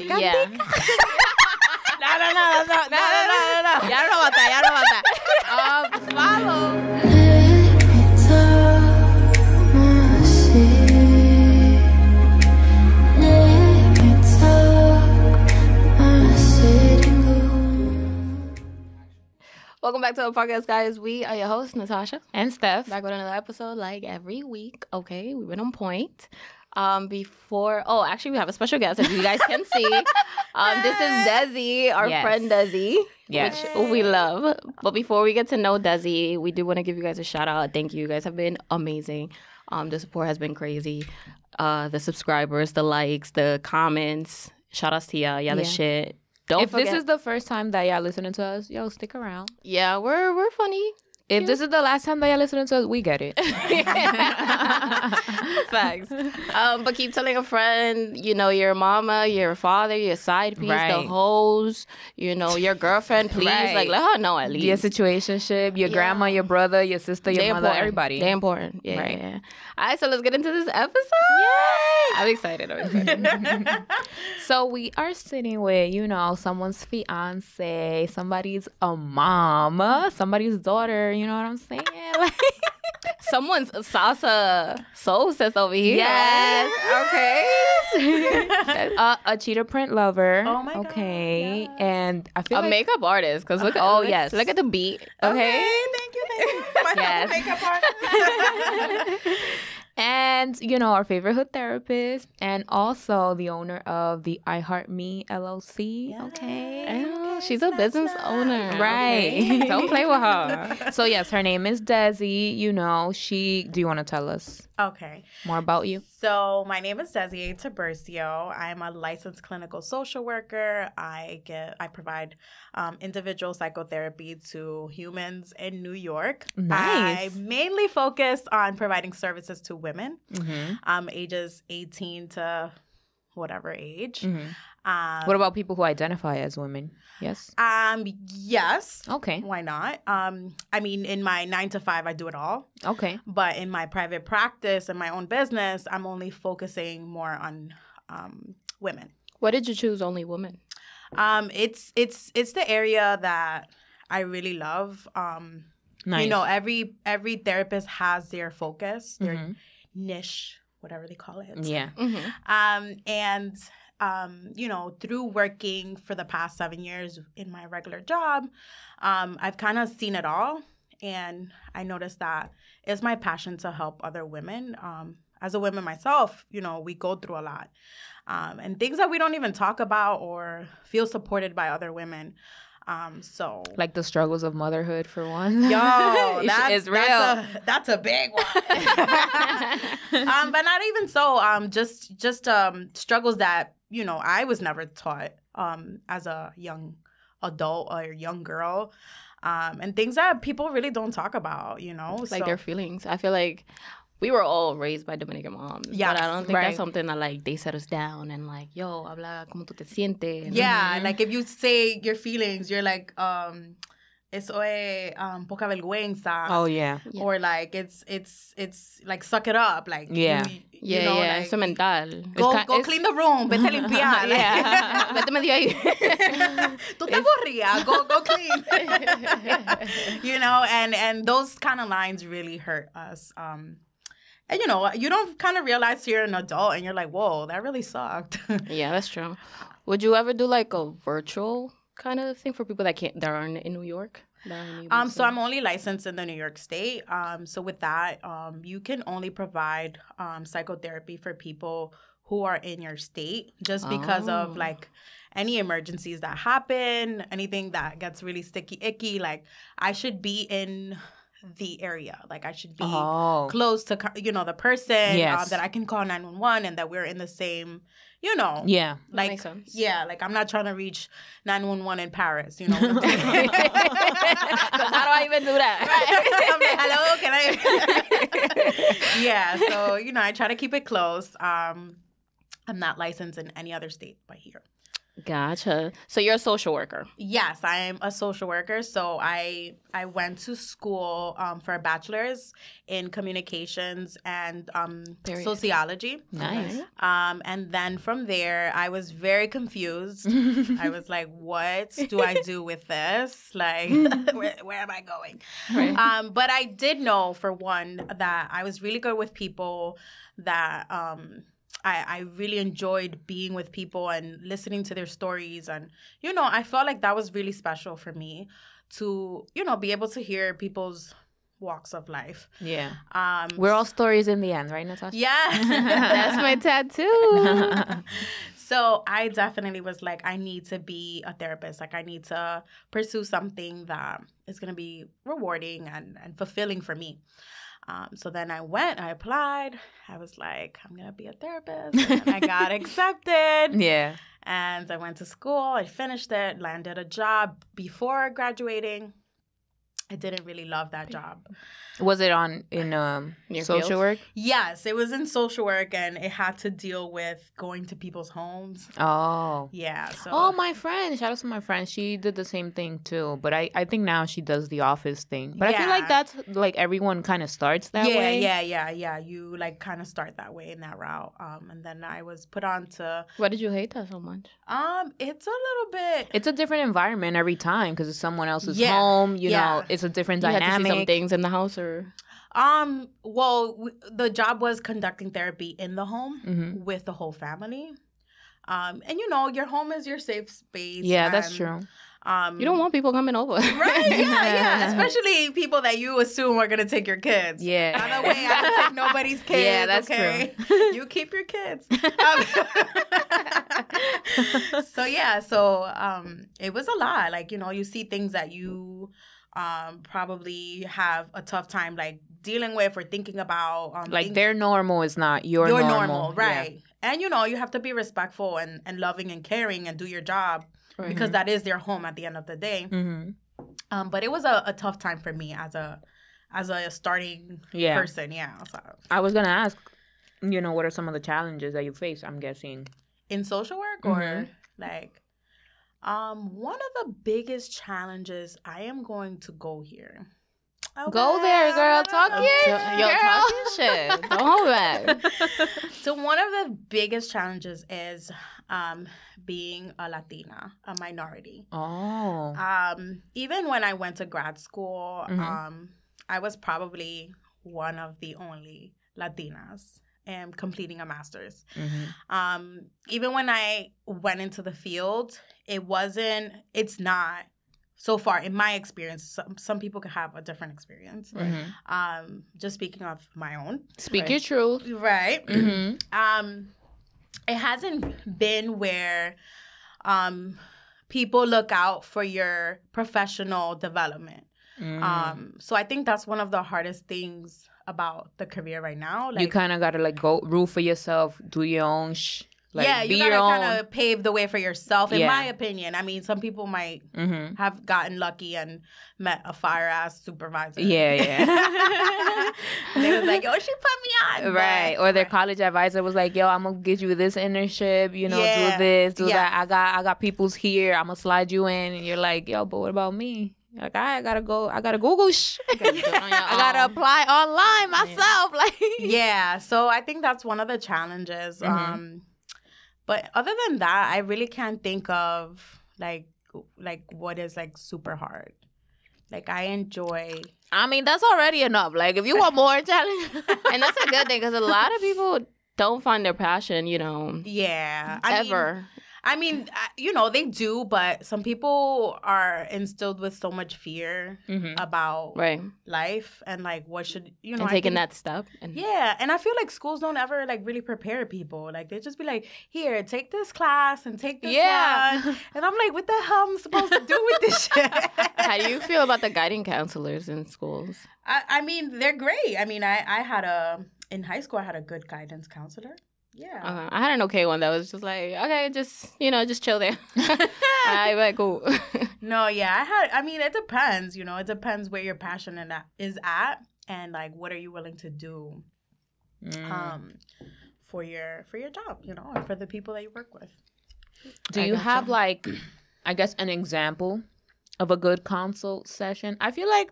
Yeah. no, no, no, no, no, no, no, no. Ya no bota, ya no bota. Um. Welcome back to the podcast, guys. We are your hosts, Natasha and Steph. Back with another episode, like every week. Okay, we've been on point. Um, before oh, actually, we have a special guest, as you guys can see. Um, this is Desi, our Yes. friend Desi, Yes. which we love. But before we get to know Desi, we do want to give you guys a shout out. Thank you. You guys have been amazing. Um, the support has been crazy. Uh, the subscribers, the likes, the comments. Shout outs to y'all. Y'all the shit. Don't if forget. this is the first time that y'all listening to us, yo, stick around. yeah, we're we're funny. If this is the last time that y'all listening to us, we get it. Facts. Um, but keep telling a friend, you know, your mama, your father, your side piece, the Right. hoes, you know, your girlfriend, please. Right. Like, let her know at least. your situationship, your Yeah. grandma, your brother, your sister, your They mother, important. everybody. They important. Yeah, Right. yeah. All right, so let's get into this episode. Yay! I'm excited. I'm excited. So we are sitting with, you know, someone's fiance, somebody's a mom, somebody's daughter. You know what I'm saying? Like, Someone's salsa soul says over here. Yes. Okay. uh, a cheetah print lover. Oh my God, Okay, yes. and I feel a like makeup artist. Cause look at Oh, look- yes. Look at the beat. Okay. thank you, thank you. My Yes. makeup artist. and you know our favorite hood therapist and also the owner of the i heart me llc okay She's a business owner. Right. Don't play with her. so yes her name is desi you know she do you want to tell us okay. more about you So my name is Desi Tiburcio. I'm a licensed clinical social worker. I get I provide um, individual psychotherapy to humans in New York. Nice. I mainly focus on providing services to women, mm-hmm. um, ages 18 to whatever age. Um, Mm-hmm. what about people who identify as women yes um yes. okay Why not? Um, I mean, in my nine to five, I do it all. okay But in my private practice and my own business, I'm only focusing more on um, women. Why did you choose? Only women. Um, it's it's it's the area that I really love. Um, nice You know, every every therapist has their focus, their Mhm. niche, whatever they call it. yeah Mm-hmm. Um, and um, you know, through working for the past seven years in my regular job, um, I've kind of seen it all, and I noticed that it's my passion to help other women. Um, as a woman myself, you know, we go through a lot, um, and things that we don't even talk about or feel supported by other women. Um, so like the struggles of motherhood for one Yo, that's, real That's a, that's a big one. um, but not even so. Um, just just um struggles that you know I was never taught um as a young adult or young girl. Um, and things that people really don't talk about, you know. like so, their feelings. I feel like we were all raised by Dominican moms. but I don't think right. that's something that like they set us down and like, yo, habla como tú te sientes. yeah, Mhm. like if you say your feelings, you're like, um, eso es um, poca vergüenza. oh yeah Yeah. Or like it's it's it's like suck it up, like Yeah. you, you Yeah, know, yeah, like, eso mental. Go, ki- go it's- clean the room, vete a limpiar. yeah. Vete medio ahí. Tú te aburrías, go go clean. you know, and and those kind of lines really hurt us. Um, and you know, you don't kind of realize you're an adult, and you're like, whoa, that really sucked. yeah, that's true. Would you ever do like a virtual kind of thing for people that can't that aren't in New York? That aren't able Um, so I'm only licensed in the New York State. Um, so with that, um, you can only provide um, psychotherapy for people who are in your state, just because Oh. of like any emergencies that happen, anything that gets really sticky icky. Like I should be in the area, like I should be oh close to you know the person Yes. um, that I can call nine one one, and that we're in the same, you know, yeah like makes sense. yeah, like I'm not trying to reach nine one one in Paris, you know. How do I even do that? I'm like, hello, can I? yeah, so you know, I try to keep it close. Um, I'm not licensed in any other state but here. Gotcha. So you're a social worker. Yes, I'm a social worker. So I I went to school um, for a bachelor's in communications and um, sociology. Nice. Um, and then from there, I was very confused. I was like, "What do I do with this? Like, where, where am I going?" Right. Um, but I did know for one that I was really good with people. That um, I, I really enjoyed being with people and listening to their stories, and you know, I felt like that was really special for me to you know be able to hear people's walks of life. Yeah. Um, We're all stories in the end, right, Natasha? yeah, That's my tattoo. So I definitely was like, I need to be a therapist. Like I need to pursue something that is gonna be rewarding and, and fulfilling for me. Um, so then I went, I applied. I was like, I'm gonna be a therapist. And I got accepted. yeah. And I went to school, I finished it, landed a job before graduating. I didn't really love that job. Was it on in um Your social field? work? Yes, it was in social work and it had to deal with going to people's homes. Oh. Yeah. So Oh, my friend. Shout out to my friend. She did the same thing too. But I, I think now she does the office thing. But I feel like that's like everyone kind of starts that yeah, way. Yeah, yeah, yeah. You like kind of start that way in that route. Um, and then I was put on to Why did you hate that so much? um, it's a little bit. It's a different environment every time because it's someone else's Yeah, home. You yeah. know, it's a different You had to see some dynamic. things in the house, or Um, well, w- the job was conducting therapy in the home Mhm. with the whole family. Um, and you know, your home is your safe space. Yeah, that's true. Um, you don't want people coming over, Right? Yeah, yeah. Especially people that you assume are gonna take your kids. Yeah. By the way, I don't take nobody's kids. Yeah, that's okay? true. you keep your kids. Um, so yeah, so um, it was a lot. Like you know, you see things that you um probably have a tough time like dealing with or thinking about. Um, like their normal is not your, your normal. normal, right? And you know, you have to be respectful and and loving and caring and do your job Right. because that is their home at the end of the day. hmm Um, but it was a, a tough time for me as a as a starting Yeah. person. Yeah. So I was gonna ask, you know, what are some of the challenges that you face? I'm guessing. in social work or Mhm. like um one of the biggest challenges I am going to go here. Go there, girl. Talk Okay. your Yo, girl. talk your shit. Don't back. So one of the biggest challenges is um being a Latina, a minority. oh. Um, even when I went to grad school, Mhm. um, I was probably one of the only Latinas um, completing a master's. Mhm. Um, even when I went into the field, it wasn't, it's not so far in my experience. Some, some people could have a different experience. Mhm. Um, just speaking of my own. Speak Right. your truth. Right. hmm Um, it hasn't been where um, people look out for your professional development. Mm. Um, so I think that's one of the hardest things about the career right now. Like, you kind of gotta like go rule for yourself, do your own sh. Like, yeah, be you gotta kind of pave the way for yourself. In Yeah. my opinion, I mean, some people might hmm have gotten lucky and met a fire ass supervisor. Yeah, yeah. they was like, "Oh, she put me on." Right. But- Or their college advisor was like, "Yo, I'm gonna get you this internship. You know, Yeah. do this, do Yes. that. I got, I got people's here. I'm gonna slide you in." And you're like, "Yo, but what about me?" Like, I gotta go. I gotta Google. Sh- gotta do it on your I gotta apply online myself. Like, yeah so i think that's one of the challenges Mhm. um but other than that i really can't think of like like what is like super hard like i enjoy I mean, that's already enough. Like, if you want more challenge, and that's a good thing because a lot of people don't find their passion, you know, yeah I mean- ever. I mean, you know, they do, but some people are instilled with so much fear Mhm. about right. life and like what should you know and taking think- that step. And Yeah, and I feel like schools don't ever like really prepare people. Like they just be like, "Here, take this class and take this Yeah. one," and I'm like, "What the hell am I supposed to do with this shit?" How do you feel about the guiding counselors in schools? I, I mean, they're great. I mean, I I had a in high school. I had a good guidance counselor. Yeah. Uh, I had an okay one that was just like, okay, just you know, just chill there. I like cool. No, yeah, I had. I mean, it depends. You know, it depends where your passion and that is at, and like what are you willing to do Mm. um for your for your job. You know, and for the people that you work with. Do I you gotcha. have like, I guess, an example of a good consult session? I feel like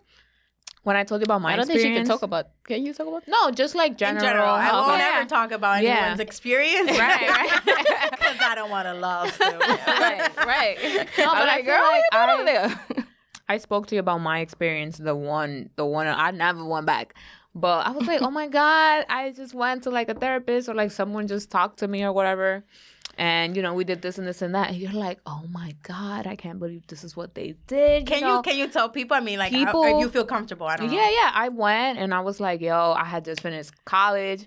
when I told you about my I don't think she can talk about. Can you talk about? no, just like general. In general. general, I how- won't yeah. ever talk about Yeah. anyone's experience. Right, right. Because I don't want to love Sue. right, right. No, I'm but I like, feel girl, like what you doing I- over there? I spoke to you about my experience, the one, the one I never went back. But I was like, oh my God, I just went to like a therapist or like someone just talked to me or whatever. And you know, we did this and this and that. And you're like, oh my God, I can't believe this is what they did. Can know? you can you tell people? I mean, like, how- People- if you feel comfortable, I don't know. Yeah, yeah. I went and I was like, yo, I had just finished college.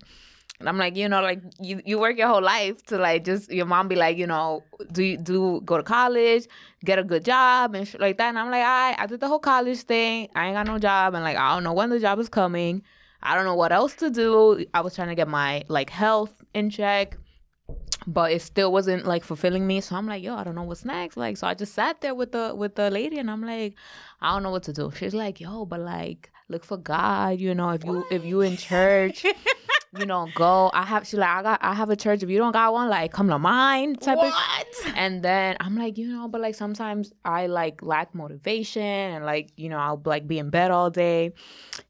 And I'm like, you know, like you, you work your whole life to like just your mom be like, you know, do you do go to college, get a good job and shit like that. And I'm like, I I did the whole college thing. I ain't got no job and like I don't know when the job is coming. I don't know what else to do. I was trying to get my like health in check. But it still wasn't like fulfilling me. So I'm like, yo, I don't know what's next. Like, so I just sat there with the with the lady and I'm like, I don't know what to do. She's like, yo, but like look for God, you know, if you if you in church, you know, go. I have she like I got I have a church. If you don't got one, like come to mine type of What? and then I'm like, you know, but like sometimes I like lack motivation and like, you know, I'll like be in bed all day.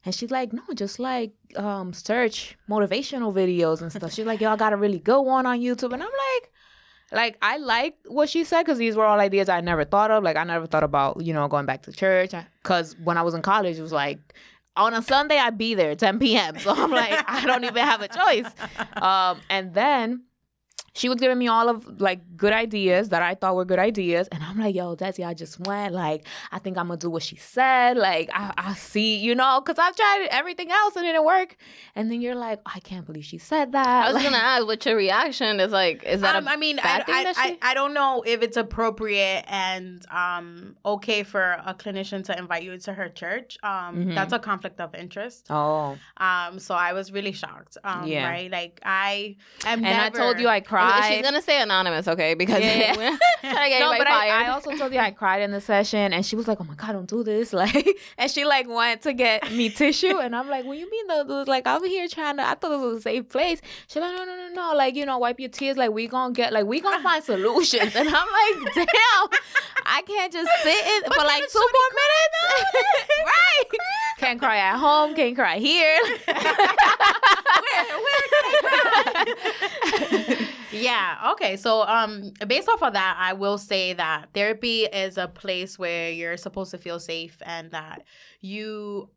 And she's like, no, just like um search motivational videos and stuff. She's like, yo, I got a really good one on YouTube. And I'm like, like I like what she said because these were all ideas I never thought of. Like I never thought about, you know, going back to church. Because when I was in college, it was like on a Sunday I'd be there 10 p.m. So I'm like, I don't even have a choice. Um, and then she was giving me all of like good ideas that I thought were good ideas. And I'm like, yo, Desi, I just went. Like, I think I'm gonna do what she said. Like, I, I see, you know, because I've tried everything else and it didn't work. And then you're like, I can't believe she said that. I was Like- gonna ask what your reaction is like. Is that Um, a I mean, I, thing I, that she- I don't know if it's appropriate and um okay for a clinician to invite you to her church. Um, Mhm. that's a conflict of interest. Oh. Um, so I was really shocked. Um, Yeah. right, like I am. And I told you I She's cried. gonna say anonymous, okay? Because Yeah, yeah. we're trying get no, but. I, I also told you I cried in the session, and she was like, "Oh my god, don't do this!" Like, and she like went to get me tissue, and I'm like, "What you mean though?" dude? Like, I'm here trying to. I thought this was a safe place. She's like, "No, no, no, no! Like, you know, wipe your tears. Like, we gonna get, like, we gonna find solutions." And I'm like, "Damn, I can't just sit in for like two more minutes, right? Can't cry at home. Can't cry here. Yeah okay so um based off of that i will say that therapy is a place where you're supposed to feel safe and that you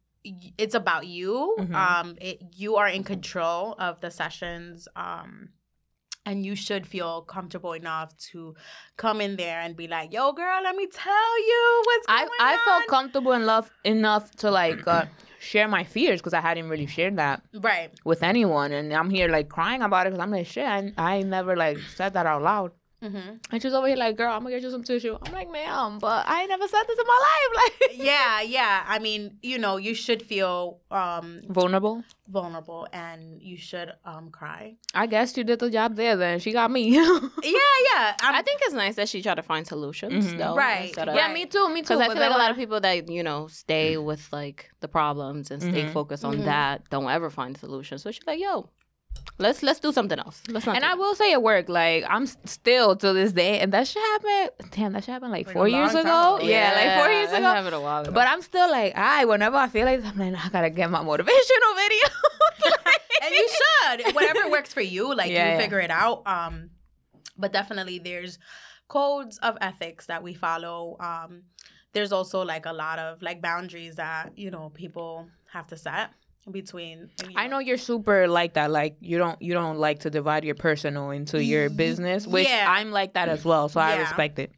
it's about you Mhm. um it, you are in control of the sessions um and you should feel comfortable enough to come in there and be like yo girl let me tell you what's I going I on felt comfortable enough enough to like uh, share my fears because I hadn't really shared that right with anyone, and I'm here like crying about it because I'm like shit. I I never like said that out loud, mm-hmm. and she's over here like, girl, I'm gonna get you some tissue. I'm like, ma'am, but I ain't never said this in my life. Like yeah yeah i mean you know you should feel um vulnerable. vulnerable and you should um cry I guess you did the job there. Then she got me. yeah yeah I'm, I think it's nice that she tried to find solutions, Mhm. though. Right. of- yeah, me too. Me too. Because I feel like a lot of people that you know stay with like the problems and stay Mhm. focused on Mhm. that don't ever find solutions. So she's like, "Yo, let's let's do something else. Let's not." And I will say it worked. Like I'm still to this day, and that should happen. Damn, that should happen like, Like four years ago. time ago. Yeah, like four years ago. happened a while ago. But I'm still like, I whenever I feel like I'm like, I gotta get my motivational video. and you should whatever works for you like Yeah, you yeah. figure it out um but definitely there's codes of ethics that we follow um there's also like a lot of like boundaries that you know people have to set between you I know you're super like that. Like you don't you don't like to divide your personal into your business, which yeah. I'm like that as well. So I respect it.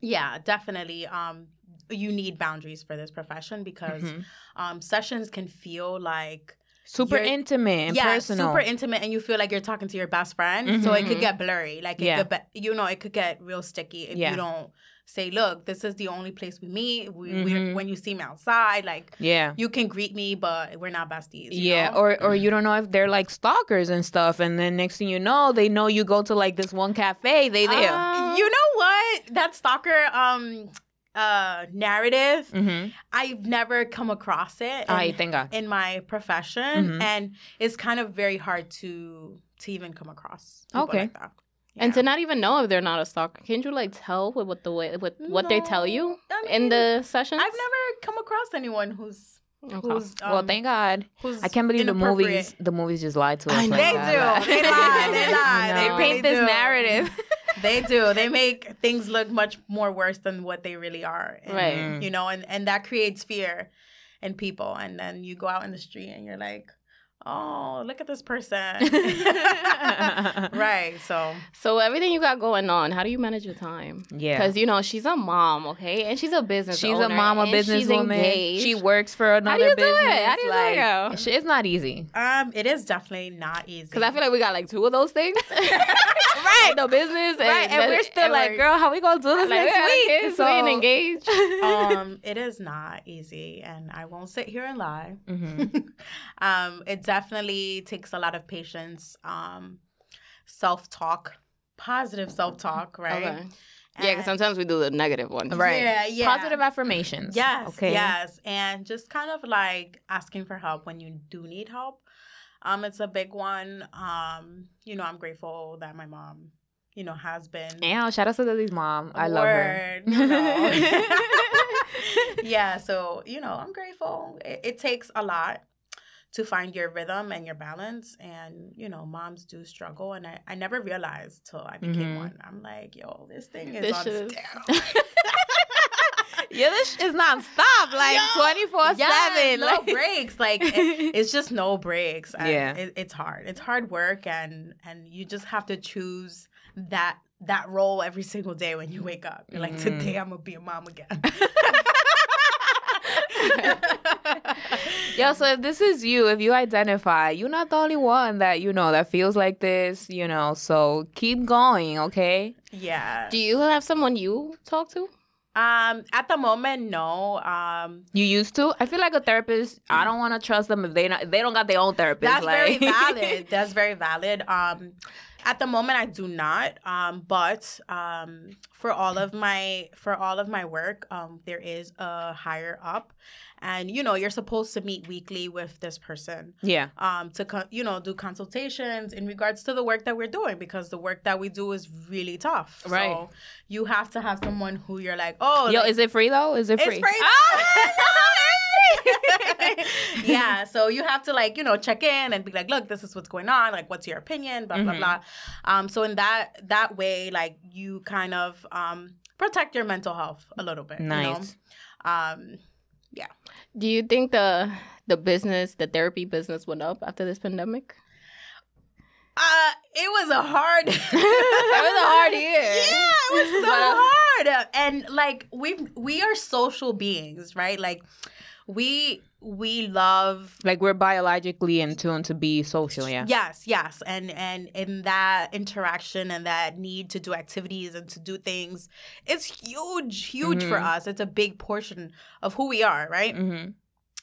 yeah definitely um you need boundaries for this profession because Mhm. um sessions can feel like Super intimate and yeah, personal. super intimate, and you feel like you're talking to your best friend. So it could Mhm. get blurry. Like it Yeah. could, be, you know, it could get real sticky if Yeah. you don't say, "Look, this is the only place we meet. We, Mhm. we're, when you see me outside, like yeah. you can greet me, but we're not besties." you Yeah, know? or or you don't know if they're like stalkers and stuff, and then next thing you know, they know you go to like this one cafe. They there. Um, you know what? That stalker um uh narrative, mm-hmm. I've never come across it. In- God. in my profession Mhm. and it's kind of very hard to to even come across Okay. like that And to not even know if they're not a stalker, can't you like tell with what the way with what they tell you No, I in the sessions? I've never come across anyone who's Okay. who's um, well, thank God. who's I can't believe the movies. The movies just lied to us. Like. They that. do. They lie. They lie. They They really paint this do. narrative. They do. They make things look much more worse than what they really are. And, Right. You know, and, and that creates fear in people. And then you go out in the street and you're like, oh, look at this person. right. So, So everything you got going on, how do you manage your time? Yeah. Because you know she's a mom, okay, and she's a business. She's a owner, mama and she's businesswoman. engaged. She works for another how do you do it? business. How do you do it, girl? It's not easy. um, it is definitely not easy. Because I feel like we got like two of those things, right? The business, and right, and the- we're still and like, we're- girl, how we gonna do this like, next week? kids, we ain't engaged. um, it is not easy, and I won't sit here and lie. Mhm. um, it definitely takes a lot of patience, um, self talk, positive self talk, right? Okay. Yeah, because sometimes we do the negative one. Right. Yeah, yeah. Positive affirmations. Yes, Okay. yes, and just kind of like asking for help when you do need help. Um, it's a big one. Um, you know, I'm grateful that my mom, you know, has been. Yeah, shout out to Lily's mom. I love her. You know. yeah, so you know, I'm grateful. It, it takes a lot to find your rhythm and your balance, and you know, moms do struggle, and I, I never realized till I became Mhm. one. I'm like, yo, this thing is This on is- steroids. yeah, this is non-stop, like twenty four seven, no breaks. Like it- it's just no breaks. And Yeah. it, it's hard. It's hard work, and and you just have to choose that that role every single day when you wake up. You're like, Mhm. today I'm gonna be a mom again. Yo, so if this is you, if you identify, you're not the only one that, you know, that feels like this, you know, so keep going, okay? yeah. Do you have someone you talk to? Um, at the moment, no. Um, You used to? I feel like a therapist, I don't want to trust them if they not, they don't got their own therapist. that's very valid. That's very valid. Um, at the moment, I do not. Um, but um, for all of my for all of my work, um, there is a higher up, and you know you're supposed to meet weekly with this person. yeah. um, to co- you know do consultations in regards to the work that we're doing because the work that we do is really tough. Right. So you have to have someone who you're like, oh, Yo, like, is it free though? Is it free it's free? Ah! yeah, so you have to like you know check in and be like, look, this is what's going on. Like, what's your opinion? Blah blah Mhm. blah. Um, so in that that way, like you kind of um protect your mental health a little bit. Nice. You know? Um, Do you think the the business, the therapy business, went up after this pandemic? uh, it was a hard. It was a hard year. Yeah, it was so uh, hard. And like we we are social beings, right? Like we we love like we're biologically in tune to be social, yeah. Yes, yes. And and in that interaction and that need to do activities and to do things, it's huge, huge for Mhm. us. It's a big portion of who we are, right? Mm-hmm.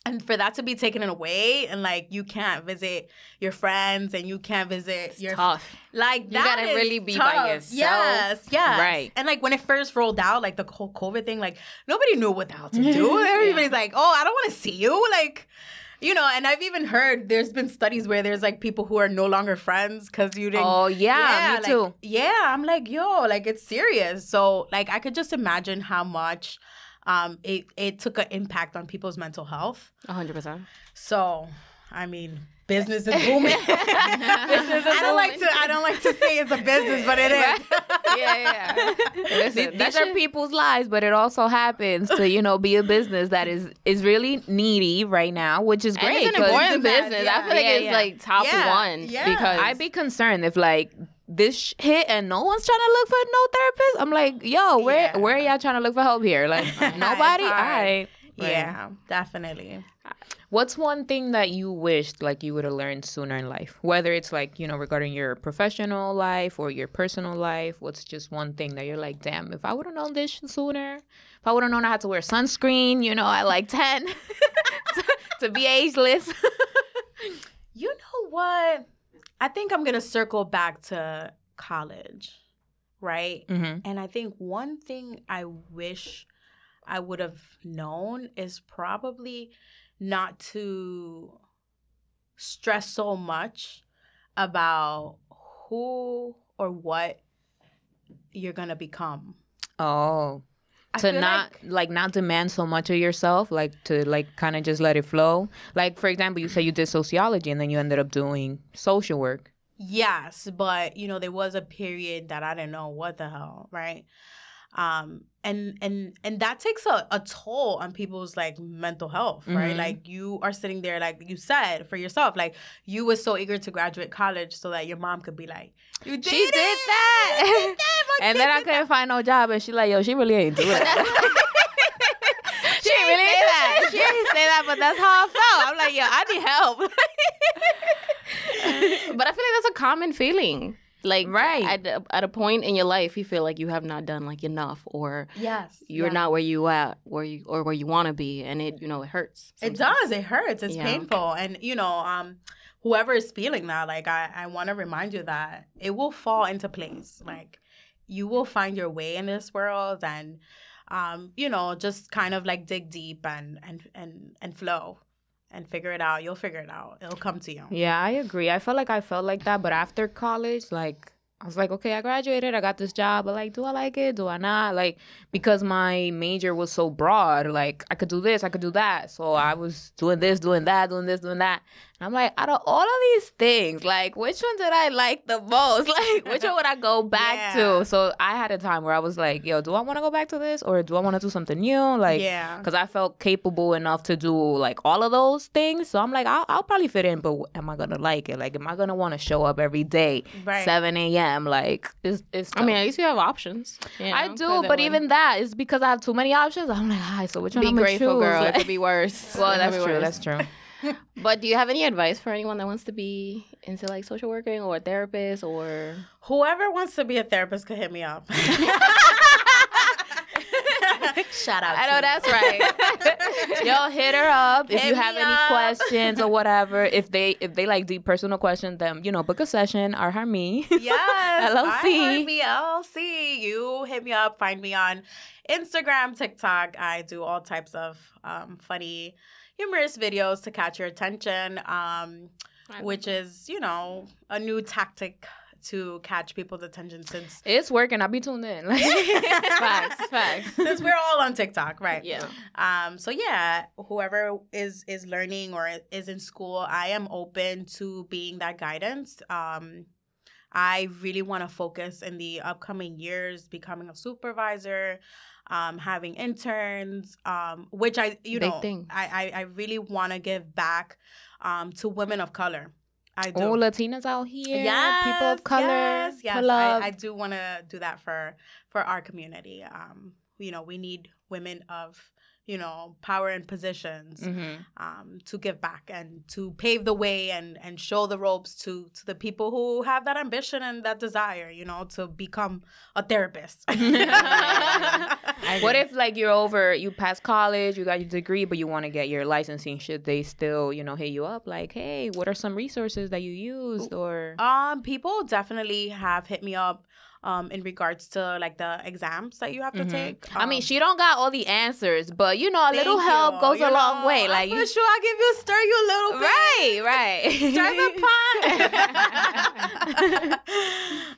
And for that to be taken away and like you can't visit your friends and you can't visit It's your tough. like You that gotta really be by yourself. Yes, yes. Right. And like when it first rolled out, like the whole COVID thing, like nobody knew what the hell to do. Everybody's like, "Oh, I don't want to see you." Like, you know. And I've even heard there's been studies where there's like people who are no longer friends because you didn't. Oh yeah, me like, too. Yeah, I'm like, yo, like it's serious. So like I could just imagine how much um it it took an impact on people's mental health. hundred percent. So, I mean, business is booming. Business is I don't like to. I don't like to say it's a business, but it is. Yeah, yeah. Listen, These that are people's lives, but it also happens to you know be a business that is is really needy right now, which is And great. it's an 'cause important a bad- business. yeah. I feel like Yeah, it's yeah. like top Yeah, one yeah. because I'd be concerned if like this hit and no one's trying to look for no therapist. I'm like, yo, where Yeah. where are y'all trying to look for help here? Like nobody. All right. Yeah, definitely. What's one thing that you wished like you would have learned sooner in life? Whether it's like, you know, regarding your professional life or your personal life, what's just one thing that you're like, damn, if I would have known this sooner, if I would have known I had to wear sunscreen, you know, at like 10 to, to be ageless. You know what? I think I'm gonna circle back to college, right? mm-hmm. And I think one thing I wish I would have known is probably not to stress so much about who or what you're gonna become. Oh. To not like- like, not demand so much of yourself, like to like kind of just let it flow. Like for example, you say you did sociology and then you ended up doing social work. Yes, but you know, there was a period that I didn't know what the hell, right? Um, and and and that takes a, a toll on people's like mental health, right? Mhm. Like you are sitting there, like you said for yourself, like you were so eager to graduate college so that your mom could be like, "You did She it! did that. You did that! And then I couldn't find no job, and she like, yo, she really ain't doing that. she really say ain't that. She ain't say that, but that's how I felt. I'm like, yo, I need help. but I feel like that's a common feeling. Like Right. at, a- at a point in your life, you feel like you have not done like enough, or Yes, you're yeah. not where you at, where you or where you want to be, and it you know it hurts. It does. It hurts. It's Yeah. painful. And you know, um, whoever is feeling that, like I, I want to remind you that it will fall into place. Like you will find your way in this world and um, you know, just kind of like dig deep and and and and flow and figure it out. You'll figure it out. It'll come to you. Yeah, I agree. I felt like I felt like that, but after college, like I was like, okay, I graduated, I got this job, but like, do I like it? Do I not? Like, because my major was so broad, like I could do this, I could do that. So I was doing this, doing that, doing this, doing that. And I'm like, out of all of these things, like, which one did I like the most? Like, which one would I go back Yeah. to? So I had a time where I was like, yo, do I want to go back to this or do I want to do something new? Like, yeah. because I felt capable enough to do like all of those things. So I'm like, I'll, I'll probably fit in, but am I gonna like it? Like, am I gonna want to show up every day, Right. 7 a.m.? Like, it's, it's I mean, at least you have options. you I know, do, 'cause it but would even that is because I have too many options. I'm like, hi, so which one be I'm grateful, choose? girl. It could be worse. well, that's true. worse. That's true. But do you have any advice for anyone that wants to be into like social working or a therapist or? Whoever wants to be a therapist could hit me up. Shout out. I know to that's right. Y'all hit her up if you have me any questions or whatever. If they if they like deep personal questions, then you know, book a session or her me. Yes. LLC. me LLC. You hit me up. Find me on Instagram, TikTok. I do all types of um, funny, humorous videos to catch your attention, um, which is, you know, a new tactic to catch people's attention since. It's working. I'll be tuned in. Facts, facts. Since we're all on TikTok, right? Yeah. Um, so yeah, whoever is is learning or is in school, I am open to being that guidance. Um, I really want to focus in the upcoming years, becoming a supervisor, um, having interns, um, which I you Big know things. I, I I really want to give back um, to women of color. I do. Oh, Latinas out here. Yes, people of color. Yes, yes. I, I do want to do that for for our community. Um, you know, we need women of you know power and positions Mhm. um, to give back and to pave the way and and show the ropes to to the people who have that ambition and that desire. You know, to become a therapist. What if like you're over, you pass college, you got your degree, but you want to get your licensing? Should they still, you know, hit you up like, hey, what are some resources that you used or? Um, people definitely have hit me up um in regards to like the exams that you have to Mhm. take. I mean, Um, she don't got all the answers, but you know, a little help you. goes You a long way. Like, for you, sure, I'll give you stir you a little bit. right, right. Stir the pot.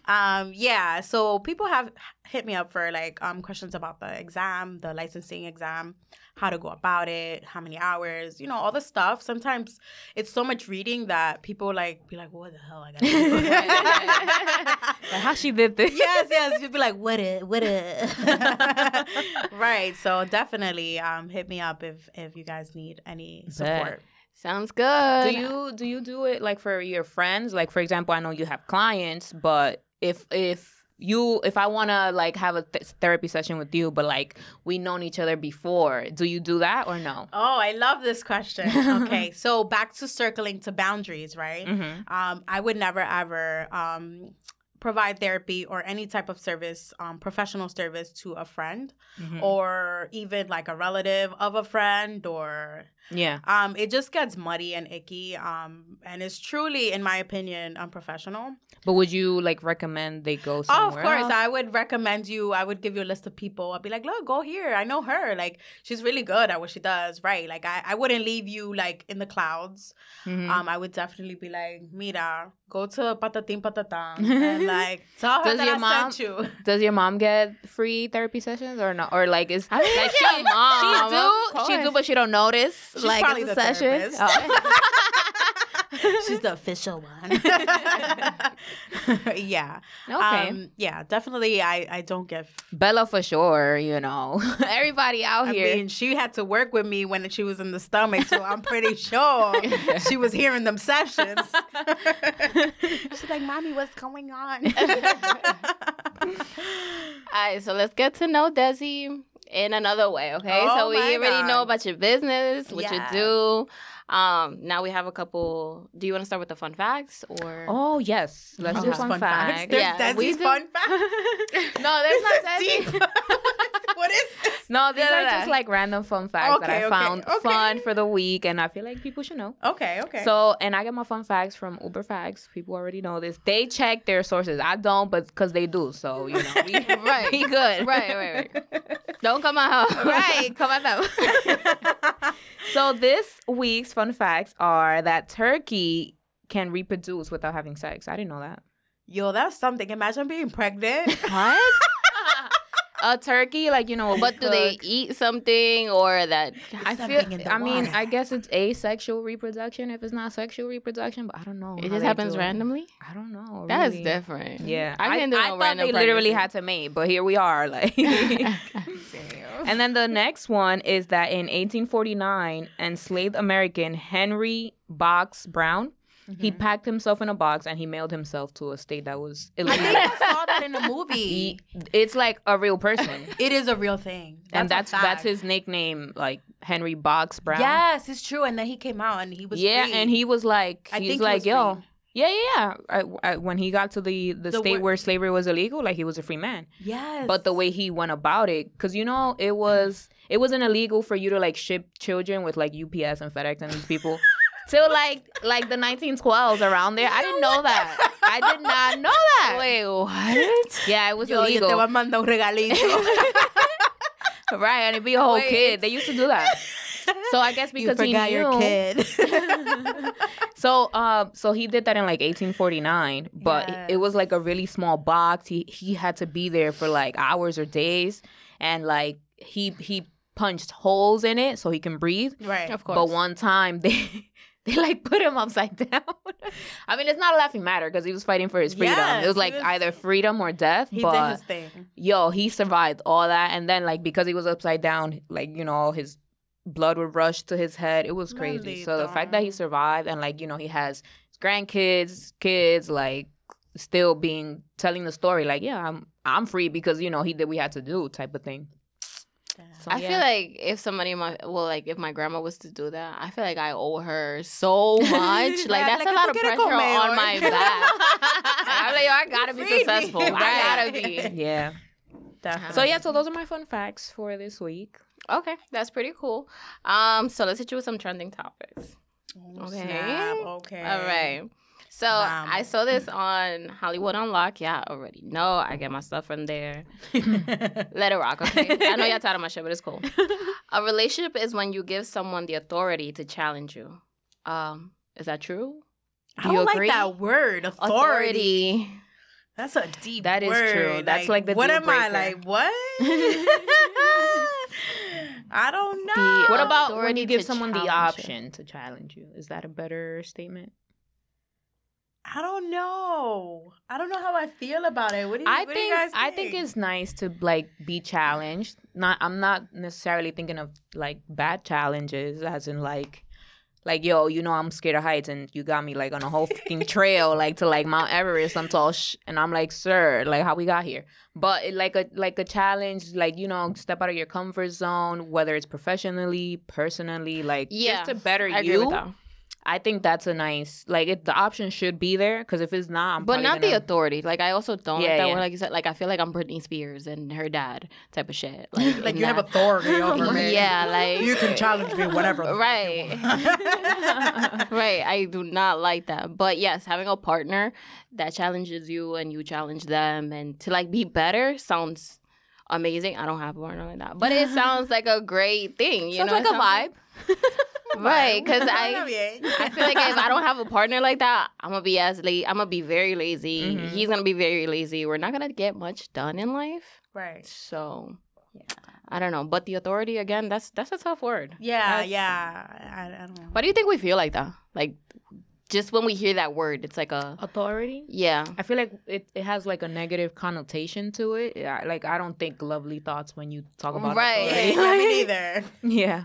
um, yeah. So people have hit me up for like um questions about the exam, the licensing exam, how to go about it, how many hours, you know, all the stuff. Sometimes it's so much reading that people like be like, "What the hell I got?" like, how she did this? yes, yes. You'd be like, what it, what it. right. So definitely um, hit me up if if you guys need any support. Sounds good. do you do you do it like for your friends? Like, for example, I know you have clients, but if if you if I want to like have a th- therapy session with you, but like we known each other before, do you do that or no? Oh, I love this question. Okay, so back to circling to boundaries, right? Mm-hmm. Um, I would never ever um, provide therapy or any type of service, um, professional service to a friend Mm-hmm. or even like a relative of a friend or Yeah. um, it just gets muddy and icky um, and it's truly in my opinion unprofessional But would you like recommend they go Oh, somewhere? of course. else? I would recommend you. I would give you a list of people. I'd be like, look, go here. I know her. Like, she's really good at what she does. Right. Like, I, I wouldn't leave you like in the clouds. Mhm. Um, I would definitely be like, mira, go to patatin patatan and like, tell her Does that your I mom- sent you. Does your mom get free therapy sessions or not? Or like is I mean, like your mom, she do she do, but she don't notice. She's like probably it's the session. Oh. She's the official one. yeah. okay. Um, yeah, definitely. I, I don't get. Bella for sure. You know, everybody out I here. mean, she had to work with me when she was in the stomach, so I'm pretty sure she was hearing them sessions. She's like, "Mommy, what's going on?" All right, so let's get to know Desi in another way, okay? Oh so we already God. know about your business, what Yes. you do. Um, now we have a couple. Do you want to start with the fun facts or? oh yes, let's do Okay. fun, Fun facts. facts. There's Yeah, we do- fun facts. no, there's not that is deep. What is this? No, these are just like random fun facts that I okay, found okay. fun for the week, and I feel like people should know. Okay, okay. So, and I get my fun facts from Uber Facts. People already know this. They check their sources. I don't, but because they do. So, you know, we, Right. we good. Right, right, right. Don't come out. right. Come on now. so, this week's fun facts are that turkey can reproduce without having sex. I didn't know that. Yo, that's something. Imagine being pregnant. What? A turkey, like you know, what But do they eat something or that? I feel. in the I mean. I guess it's asexual reproduction if it's not sexual reproduction, but I don't know. It just happens randomly. I don't know. That's really. different. Yeah, I I, can do I no thought random they literally had to mate, but here we are. Like, and then the next one is that in 1849, enslaved American Henry Box Brown, he mm-hmm. packed himself in a box and he mailed himself to a state that was I illegal. think I saw that in a movie. He- it's like a real person, It is a real thing. and that's that's his nickname, like Henry Box Brown. Yes, it's true. And then he came out and he was yeah, free. and he was like, I he's think he like, was yo. free. Yeah, yeah, yeah. I, I, when he got to the, the, The state wor- where slavery was illegal, like he was a free man. yes, but the way he went about it because you know it was it wasn't illegal for you to like ship children with like ups and fedex and these people till like like the 1912s around there i didn't know that i did not know that Wait, what? yeah it was yo, yo te illegal voy a mandar un regalito. right and it'd be a whole Wait, kid they used to do that so i guess you because he forgot knew your kid. so uh so he did that in like 1849 but it- it was like a really small box he he had to be there for like hours or days and like he he punched holes in it so he can breathe right. Of course. but one time they they like put him upside down. I mean it's not a laughing matter because he was fighting for his freedom. Yes, it was like was- either freedom or death He but did his thing. yo he survived all that. And then like because he was upside down like you know his blood would rush to his head. It was crazy. So the fact that he survived and like you know he has his grandkids kids like still being telling the story like yeah i'm i'm free because you know he did what we had to do type of thing So, I yeah. feel like if somebody, my well, like if my grandma was to do that, I feel like I owe her so much. like Yeah, that's like, a lot of pressure on hoy?" my back. I'm like, yo, I gotta be Feed me. successful. I gotta be. yeah Definitely. so yeah so those are my fun facts for this week Okay, that's pretty cool. Um, so let's hit you with some trending topics. Oh, Okay. snap. Okay. All right. So Bam. I saw this on Hollywood Unlocked. Yeah, I already know. I get my stuff from there. Let it rock, okay? I know y'all tired of my shit, but it's cool. A relationship is when you give someone the authority to challenge you. Um, is that true? I Do you don't agree? like that word, authority. That's a deep That is word. true. That's like the what deal am I like? What? I don't know. The What about when you give someone the challenge you. option to challenge you? Is that a better statement? I don't know. I don't know how I feel about it. What do you, I what do you think I think it's nice to like be challenged. Not I'm not necessarily thinking of like bad challenges as in like like yo, you know I'm scared of heights and you got me like on a whole fucking trail like to like Mount Everest, I'm tall sh- and I'm like, "Sir, like how we got here?" But it, like a like a challenge like you know, step out of your comfort zone, whether it's professionally, personally, like Yeah, just to better I you. With that. I think that's a nice like it, the option should be there because if it's not, I'm But not the gonna- authority. Like I also don't Yeah, like that yeah. word. Like you said, like I feel like I'm Britney Spears and her dad type of shit. Like, like in you have authority over me. Yeah, like you can challenge me whenever. the fuck you Right. right. I do not like that. But yes, having a partner that challenges you and you challenge them and to like be better sounds amazing. I don't have one partner like that. But it sounds like a great thing. You Sounds know, like It a vibe. Right, 'cause because I- I feel like if I don't have a partner like that, I'm gonna be as late. I'm gonna be very lazy. Mhm. He's gonna be very lazy. We're not gonna get much done in life. right. So, yeah I don't know. But the authority again, that's that's a tough word. Yeah, That's- yeah. I, I don't know. Why do you think we feel like that? Like, just when we hear that word, it's like a Authority. yeah. I feel like it, it has like a negative connotation to it. Yeah, like I don't think lovely thoughts when you talk about Right. Yeah, authority. yeah, me neither. Yeah.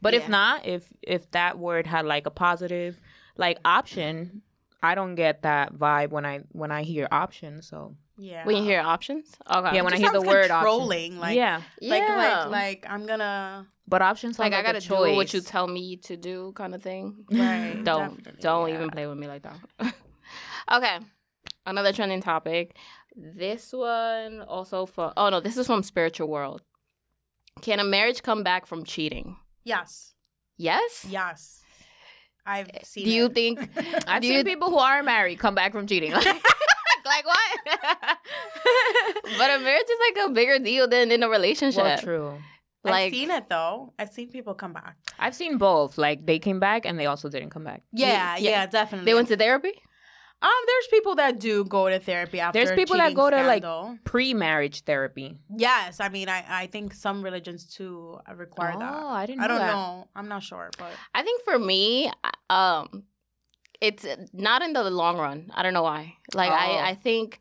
But Yeah. if not, if if that word had like a positive like option, I don't get that vibe when I when I hear option. So Yeah. When you hear options, okay. yeah, when I hear the sounds word option, controlling, like yeah. like yeah. like like I'm gonna But options like sound I gotta a do what you tell me to do, kind of thing. right. don't definitely, don't yeah. even play with me like that. okay, another trending topic. This one also for oh no, this is from spiritual world. Can a marriage come back from cheating? Yes. Yes. Yes. I've eh, seen. Do you it. think? I've do seen you- people who are married come back from cheating. like what? but a marriage is like a bigger deal than in a relationship. well, true. Like I've seen it though. I've seen people come back. I've seen both. Like they came back and they also didn't come back. Yeah, yeah. yeah, definitely. they went to therapy. Um, there's people that do go to therapy after. There's people that go to, like. Pre-marriage therapy. Yes, I mean, I I think some religions too require oh, that. Oh, I didn't. I don't that. know. I'm not sure, but I think for me, um, it's not in the long run. I don't know why. Like Oh. I, I think,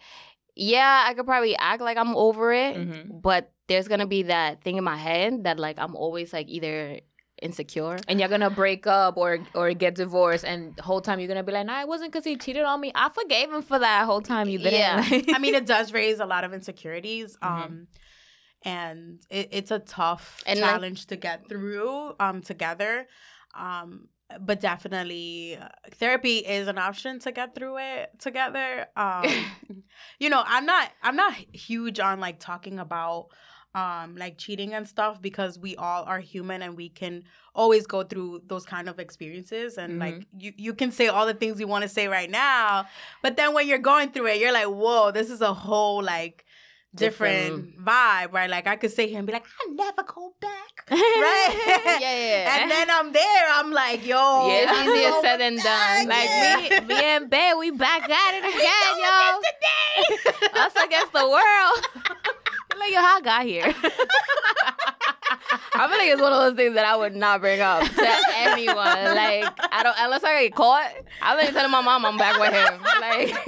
yeah, I could probably act like I'm over it, Mhm. but there's gonna be that thing in my head that like I'm always like either insecure. and you're gonna break up or or get divorced, and the whole time you're gonna be like, "Nah, it wasn't because he cheated on me. I forgave him for that whole time you didn't." Yeah. I mean, it does raise a lot of insecurities. Mhm. Um, and it, it's a tough And, like- challenge to get through um together. Um, but definitely uh, therapy is an option to get through it together. Um, you know, I'm not I'm not huge on like talking about um like cheating and stuff because we all are human and we can always go through those kind of experiences and like you you can say all the things you want to say right now but then when you're going through it you're like whoa this is a whole like different, vibe right like i could sit here and be like i never go back right yeah, yeah. and then i'm there i'm like yo Yeah, it's easier said than done. like yeah. me, me and Bear, we back at it again, yo. Us against the world. Like, yo, how I got here? I feel like it's one of those things that I would not bring up to anyone. Like I don't unless I get caught. I'm not telling my mom I'm back with him. Like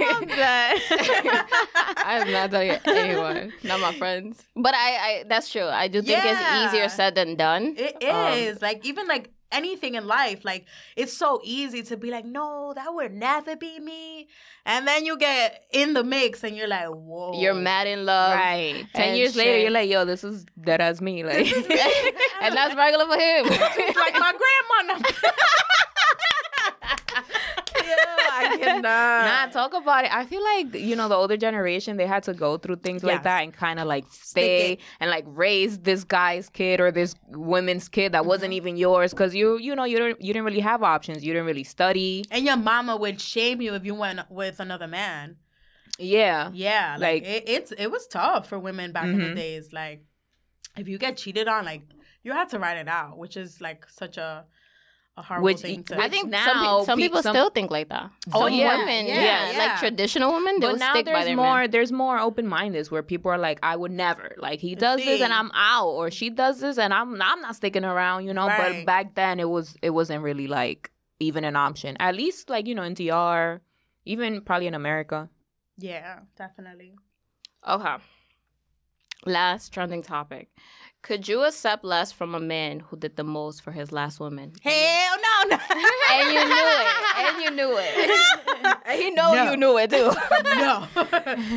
I am not telling anyone, not my friends. But I, I that's true. I do think Yeah. it's easier said than done. It is Um, like even like anything in life, like it's so easy to be like, no, that would never be me, and then you get in the mix and you're like, whoa, You're mad in love, right. Ten and years later, you're like, yo, this is that as me. Like, This is me. and that's regular for him. It's like my grandma. I cannot. Nah, talk about it. I feel like you know the older generation they had to go through things like that and kind of like stay and like raise this guy's kid or this woman's kid that wasn't even yours because you you know you don't you didn't really have options. You didn't really study. And your mama would shame you if you went with another man. Yeah. Yeah, like, Like- it, it's it was tough for women back in the Mhm. days. Like if you get cheated on, like you had to write it out, which is like such a a horrible Which- thing to. I think now some, pe- some people some- still think like that. Oh, some yeah, women, yeah, yeah, yeah. like traditional women, they But now stick by there's their more man. there's more open mindedness where people are like, I would never. Like he does this and I'm out or she does this and I'm I'm not sticking around, you know. Right. But back then it was it wasn't really like even an option. At least like, you know, in DR, even probably in America. yeah, definitely. Okay. Last trending topic. Could you accept less from a man who did the most for his last woman? Hell no, no. And you knew it. And you knew it. and he know No. you knew it too. no,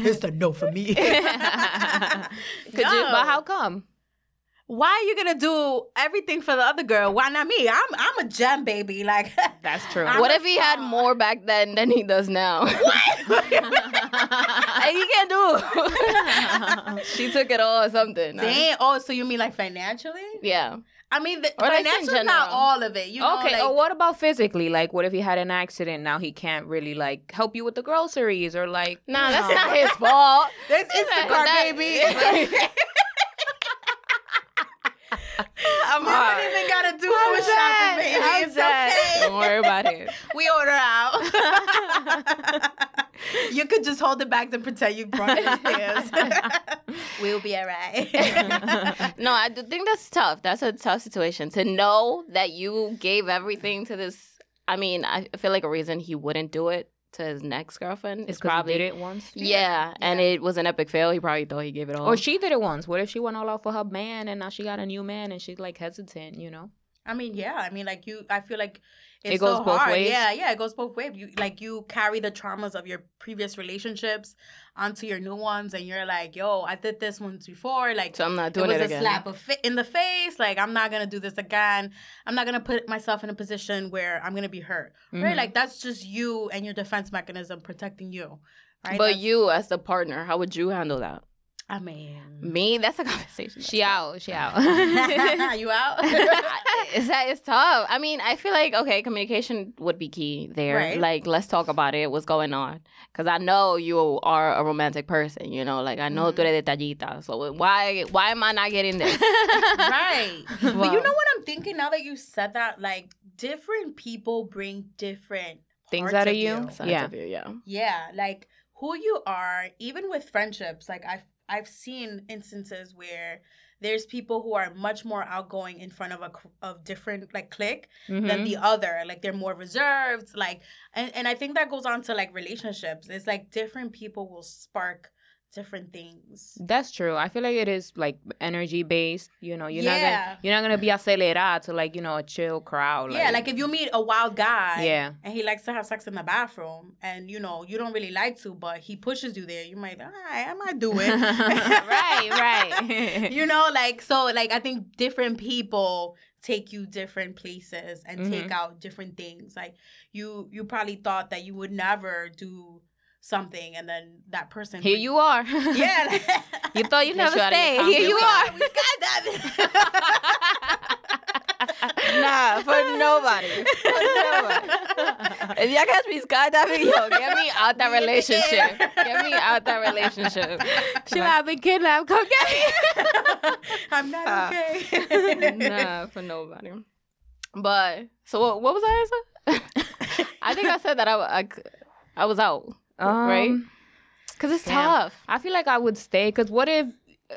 it's a no for me. Could you No. but how come? Why are you gonna do everything for the other girl? Why not me? I'm I'm a gem baby. Like That's true. I'm what if he had more back then than he does now? and he can't do. she took it all or something. Damn. Oh, so you mean like financially? Yeah. I mean, the, Or like in financial is not all of it. You know, okay, like, or what about physically? Like what if he had an accident now he can't really like help you with the groceries or like Nah, that's not his fault. There's That- Instacart, that- baby. I'm I haven't even gotta do no shopping, baby. I'm it's dead. okay. Don't worry about it. We order out. you could just hold it back and pretend you brought it upstairs. we'll be all right. no, I do think that's tough. That's a tough situation to know that you gave everything to this. I mean, I feel like a reason he wouldn't do it to his next girlfriend It's is probably probably did it once. yeah, and Yeah. it was an epic fail. He probably thought he gave it all. Or she did it once. What if she went all out for her man and now she got a new man and she's like hesitant, you know? I mean, yeah. I mean, like you. I feel like it's It goes so both hard. ways? Yeah, yeah. It goes both ways. You like you carry the traumas of your previous relationships onto your new ones, and you're like, "Yo, I did this once before. Like, so I'm not doing it was it, a again. slap of fi- in the face. Like, I'm not gonna do this again. I'm not gonna put myself in a position where I'm gonna be hurt. Right? Mhm. Like, that's just you and your defense mechanism protecting you. Right? But That's- you, as the partner, how would you handle that? I mean, Me, that's a conversation. She out. She out. you out? is that it's tough. I mean, I feel like okay, communication would be key there. Right. Like, let's talk about it. What's going on? Because I know you are a romantic person. You know, like I know Mhm. tú eres detallita. So why why am I not getting this? right. But you know what I'm thinking now that you said that? Like different people bring different Things parts out of you? Sides Yeah. of you, yeah. Yeah, like who you are, even with friendships. Like I've I've seen instances where there's people who are much more outgoing in front of a of different like clique than Mhm. the other. Like they're more reserved. Like and and I think that goes on to like relationships. It's like different people will spark different things. That's true. I feel like it is like energy based. You know, you're not Yeah. gonna you're not gonna be acelerada to like you know a chill crowd. yeah, like if you meet a wild guy, yeah, and he likes to have sex in the bathroom, and you know you don't really like to, but he pushes you there, you might, all right, I might do it. right, right. you know, like so, like I think different people take you different places and take Mhm. out different things. Like you, you probably thought that you would never do something, and then that person Here would- you are. yeah. you thought you'd Get never you out of your stay. Here you are. we skydiving. Nah, for nobody. For nobody. If y'all catch me skydiving, yo, get me out that We in the relationship. Get me out that relationship. She might have been kidnapped. Come get me. I'm not Uh, okay. nah, for nobody. But so what, what was I answer? I think I said that I, I, I was out Right? Um, because it's Damn. tough. I feel like I would stay because what if,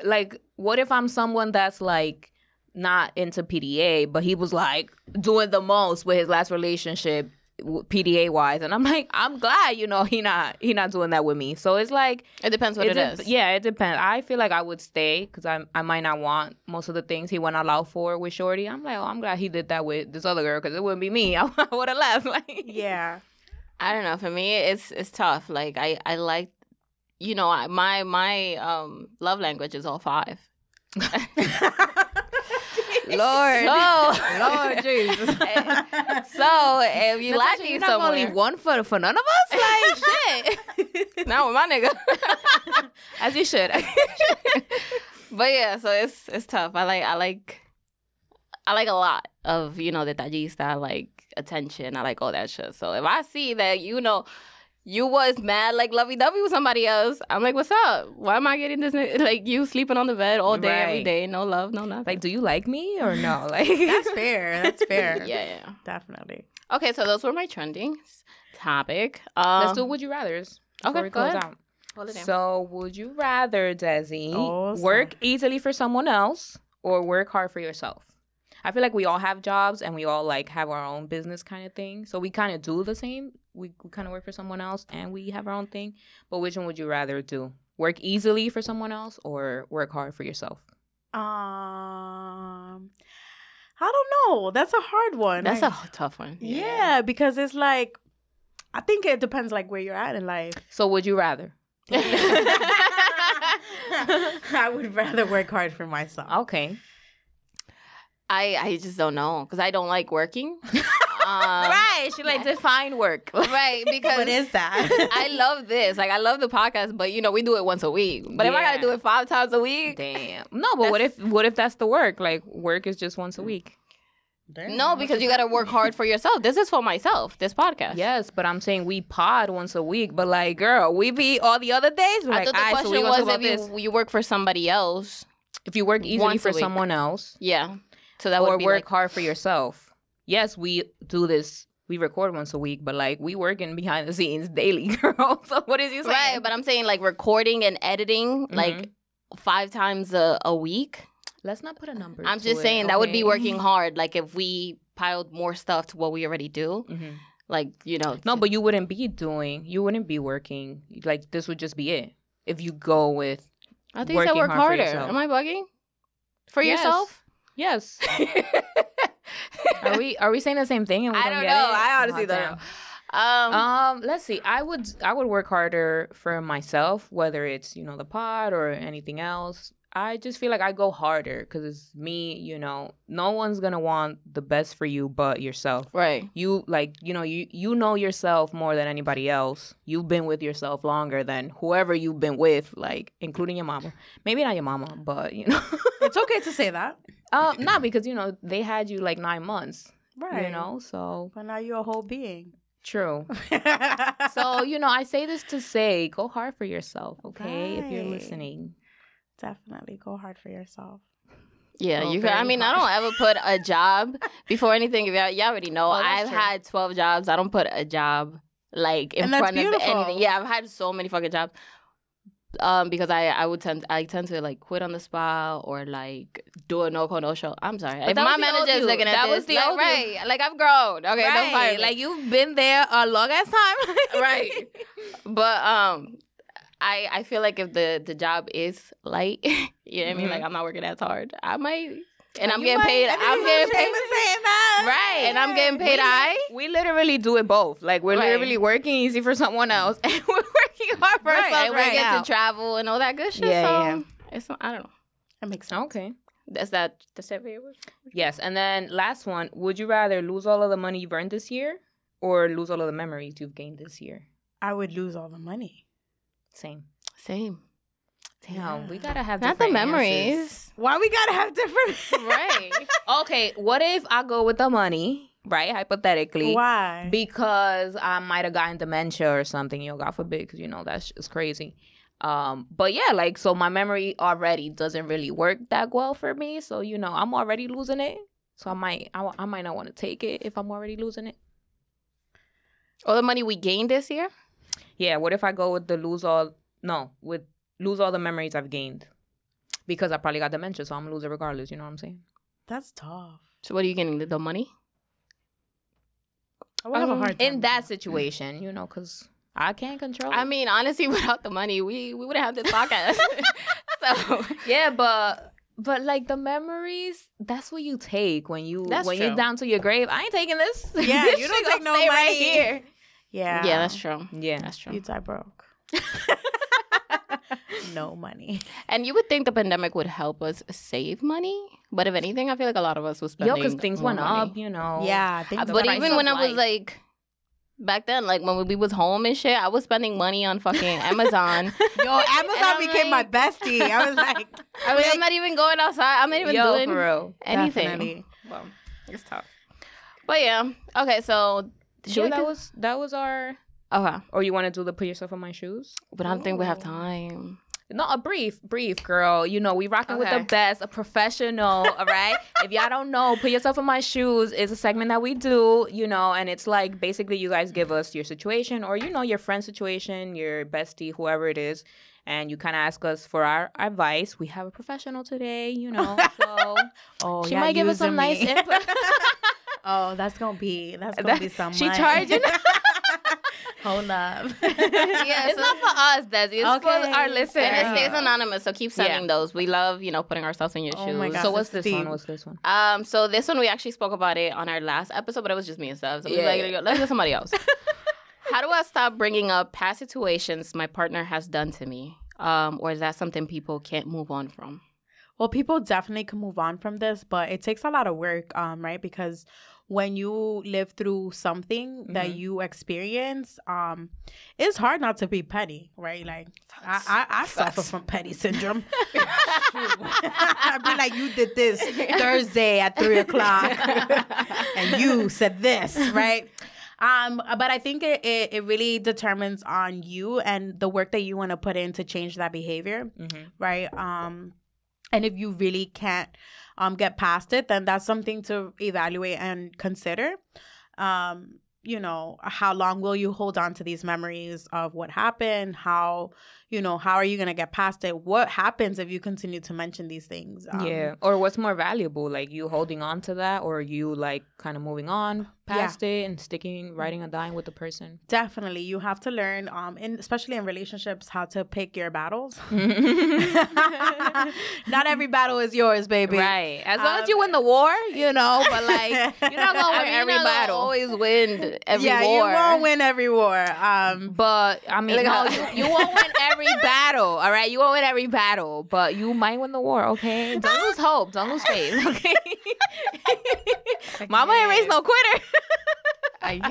like, what if I'm someone that's like not into PDA, but he was like doing the most with his last relationship, PDA wise, and I'm like, I'm glad, you know, he not he not doing that with me. So it's like, It depends what it dep- is. Yeah, it depends. I feel like I would stay because I I might not want most of the things he went all out for with Shorty. I'm like, oh, I'm glad he did that with this other girl because it wouldn't be me. I, would have left. Like, yeah. I don't know. For me, it's it's tough. Like I I like, you know, I, my my um love language is all five. Lord, So- Lord Jesus. So if you like me not gonna leave somewhere, one for for none of us. Like shit. not with my nigga. As you should. but yeah, so it's it's tough. I like I like I like a lot of you know detallista, I like attention. I like all that shit. So if I see that you know you was mad like lovey dovey with somebody else, I'm like, what's up? Why am I getting this? Like you sleeping on the bed all day every Right. day, no love, no nothing. like, do you like me or no? Like That's fair. That's fair. yeah, yeah. Definitely. Okay, so those were my trending topic. Um, Let's do would you rather's. okay, we go close ahead. out. Hold it. So, would you rather, Desi, Oh, work easily for someone else or work hard for yourself? I feel like we all have jobs and we all like have our own business kind of thing. So we kind of do the same. We, we kind of work for someone else and we have our own thing. But which one would you rather do? Work easily for someone else or work hard for yourself? Um, I don't know. That's a hard one. That's a tough one. yeah, because it's like I think it depends like where you're at in life. So would you rather? I would rather work hard for myself. Okay. I I just don't know because I don't like working. Um, right. She like define work. right because What is that? I love this. Like I love the podcast, but you know we do it once a week. But if I gotta do it five times a week, Damn. No, but what if what if that's the work? Like work is just once a week. Damn, no, because you gotta work hard for yourself. This is for myself. This podcast. Yes, but I'm saying we pod once a week. But like, girl, we be all the other days. We're I like, thought the "Aight, so question gonna was if you, you work for somebody else. if you work easily once for someone else Yeah. So that or would be work like, hard for yourself. yes, we do this. We record once a week, but like we working behind the scenes daily, girl. So what is you saying? Right, but I'm saying like recording and editing like five times a, a week. let's not put a number. I'm to just it, saying that would be working hard. Like if we piled more stuff to what we already do, Mhm. like you know. No, to- but you wouldn't be doing. You wouldn't be working. Like this would just be it. If you go with I think you said work hard harder. Am I bugging? For Yes. yourself? Yes. are we are we saying the same thing? And we I don't don't get know. it? I honestly Oh, don't know. Um, Um, let's see. I would I would work harder for myself, whether it's you know the pod or anything else. I just feel like I go harder because it's me. You know, no one's gonna want the best for you but yourself. right. You like you know you you know yourself more than anybody else. You've been with yourself longer than whoever you've been with, like including your mama. Maybe not your mama, but you know, It's okay to say that. Um, not because you know they had you like nine months. Right. You know, so But now you're a whole being. true. So, you know, I say this to say go hard for yourself, okay? If you're listening. definitely go hard for yourself. Yeah, Oh, you can. I very mean, I don't ever put a job before anything. Y'all, y'all already know, Oh, I've true. had twelve jobs. I don't put a job like in And that's front of anything. Yeah, I've had so many fucking jobs. Um, because I I would tend I tend to like quit on the spot or like do a no call no show. I'm sorry. But if my was the old manager is looking at That this, was the like, old you. right, like I've grown. Okay, don't fire me. Like you've been there a long ass time. Right. but um I I feel like if the the job is light, you know what I mean? Mhm. Like I'm not working as hard. I might and I'm getting paid. I mean, I'm getting paid. in saying that. Right. And I'm getting paid We- I. We literally do it both. Like we're Right. literally working easy for someone else and we're working hard for Right, ourselves And we right get now. to travel and all that good shit. Yeah, so yeah. it's I don't know. That makes sense. Okay. That's that that's that favorite? Yes, and then last one, would you rather lose all of the money you've earned this year or lose all of the memories you've gained this year? I would lose all the money. Same. Same. Damn, we gotta have Not the different answers. memories. Why we gotta have different? right. Okay, what if I go with the money, right? Hypothetically. Why? Because I might have gotten dementia or something, you know, God forbid, because you know that's just crazy. Um, but yeah, like so my memory already doesn't really work that well for me. So, you know, I'm already losing it. So I might I, I might not want to take it if I'm already losing it. All the money we gained this year? Yeah, what if I go with the lose all no, with lose all the memories I've gained? Because I probably got dementia, so I'm gonna lose it regardless, you know what I'm saying? That's tough. So what are you getting? The, the money? I would have a Um, hard time. In that situation, you know, because I can't control I mean, honestly, without the money, we we wouldn't have this podcast. so Yeah, but but like the memories, that's what you take when you That's when true. you're down to your grave. I ain't taking this. Yeah, This you don't take gonna no stay right here. yeah. yeah, that's true. Yeah. That's true. You die broke. No money. And you would think the pandemic would help us save money, but if anything, I feel like a lot of us was spending. Yo, spending. because things more went money. up, you know. Yeah, I Uh, but even of when I was like back then, like when we was home and shit, I was spending money on fucking Amazon. Yo, Amazon became like- my bestie. I was like, I mean, I'm not even going outside. I'm not even Yo, doing for real. anything. Definitely. Well, it's tough. But yeah, okay. So should Yeah, we? that do- was that was our. Okay, Or you want to do the put yourself in my shoes? but I don't think we have time. No, a brief, brief, girl. You know, we rocking with the best, a professional, all right? if y'all don't know, Put Yourself in My Shoes is a segment that we do, you know, and it's like basically you guys give us your situation or, you know, your friend's situation, your bestie, whoever it is, and you kind of ask us for our advice. We have a professional today, you know, so Oh, she y'all might give us some using nice input. oh, that's gonna be that's gonna That- be some. she money. charging? Hold up. Yeah, it's so- not for us, Desi. It's for our listeners. And it stays anonymous, so keep sending those. We love, you know, putting ourselves in your Oh shoes. my God. So what's this Steve. one? What's this one? Um, so this one we actually spoke about it on our last episode, but it was just me and Seb. So we Yeah. like, let's get somebody else. How do I stop bringing up past situations my partner has done to me? Um, or is that something people can't move on from? Well, people definitely can move on from this, but it takes a lot of work, um, right? Because when you live through something that Mhm. you experience, um, it's hard not to be petty, right? Like I, I, I suffer from petty syndrome. I'd be like, you did this Thursday at three o'clock, and you said this, right? Um, but I think it, it, it really determines on you and the work that you want to put in to change that behavior Mm-hmm. right? Um, And if you really can't um, get past it, then that's something to evaluate and consider. Um, you know, how long will you hold on to these memories of what happened? How, you know, how are you going to get past it? What happens if you continue to mention these things? Um, yeah. Or what's more valuable, like you holding on to that, or you like kind of moving on past it and sticking, riding or dying with the person? Definitely, you have to learn, um, in especially in relationships, how to pick your battles. Not every battle is yours, baby. Right. As long Um, as you win the war, you know, but like you're not gonna I win mean, every you're not battle. Always win every yeah, war. you won't win every war. Um, But I mean, Like no, how- you, you won't win every battle. All right, you won't win every battle, but you might win the war. Okay, don't lose hope. Don't lose faith. Okay, Mama ain't raised no quitter. I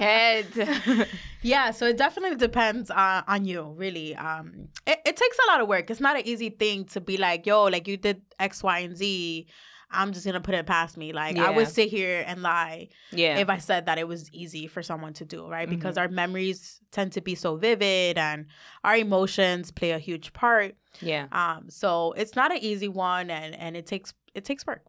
can't. Yeah, so it definitely depends uh, on you, really. Um, it, it takes a lot of work. It's not an easy thing to be like, yo, like you did X, Y, and Z. I'm just gonna put it past me. Like I would sit here and lie Yeah, if I said that it was easy for someone to do, right? Mm-hmm. Because our memories tend to be so vivid and our emotions play a huge part. yeah, Um, so it's not an easy one, and and it takes it takes work.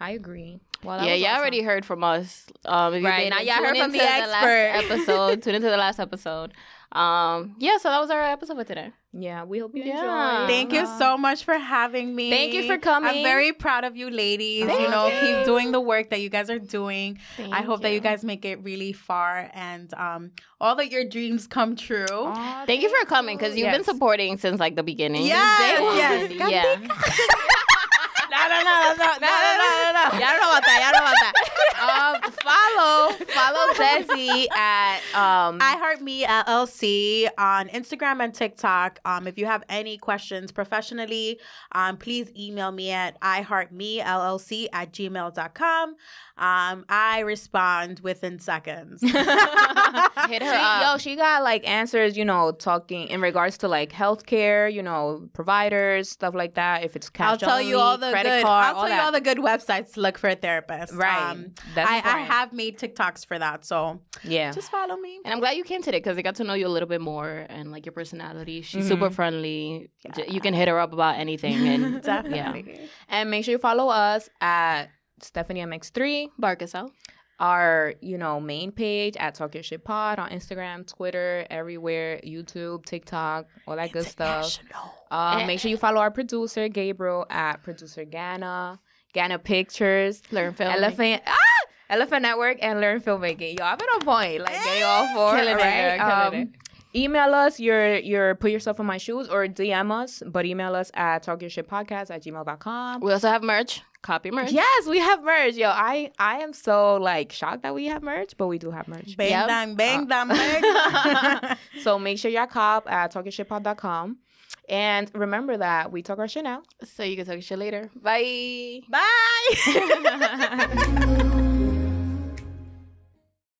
I agree. Well, yeah, y'all awesome. already heard from us. Um, if Right, didn't, now y'all heard tune from into the last expert. episode. Tune into the last episode. Um, yeah, so that was our episode for today. Yeah, we hope you Yeah. enjoyed. Thank you so much for having me. Thank you for coming. I'm very proud of you, ladies. Thank you know, you. keep doing the work that you guys are doing. Thank I hope that you guys make it really far and um, all that your dreams come true. Aw, Thank you for coming because you've been supporting since like the beginning. Yes, Day one. yes. yeah. no, no, no, no, No, that. Y'all know about that. Um, follow, follow Desi at um. I Heart Me LLC on Instagram and TikTok. Um, if you have any questions professionally, um, please email me at iheartmellc at gmail.com. Um, I respond within seconds. Hit her up. Yo, she got like answers, you know, talking in regards to like healthcare, you know, providers, stuff like that. If it's cash I'll tell you all the credit good. card, I'll all tell you all the good websites to look for a therapist. Right. Um, That's I, I have made TikToks for that, so yeah. just follow me. And I'm glad you came today because I got to know you a little bit more and like your personality. She's super friendly. J- You can hit her up about anything. And Definitely. And make sure you follow us at Stephanie MX3, bark us out. Our, you know, main page at Talk Your Shit Pod on Instagram, Twitter, everywhere, YouTube, TikTok, all that good stuff. Uh, make sure you follow our producer, Gabriel, at producer Ghana, Ghana Pictures, Learn film. Elephant, ah! Elephant Network, and Learn Filmmaking. y'all have been on point, like getting all four, Killing it, right? girl, killing Um, Email us your your put yourself in my shoes or DM us, but email us at talkyourshitpodcast at gmail.com. We also have merch. Copy merch. Yes, we have merch. Yo, I I am so like shocked that we have merch, but we do have merch. Bang, Yep. bang, bang, bang, uh. bang. so make sure y'all cop at talkyourshitpod.com. And remember that we talk our shit now. So you can talk your shit later. Bye. Bye.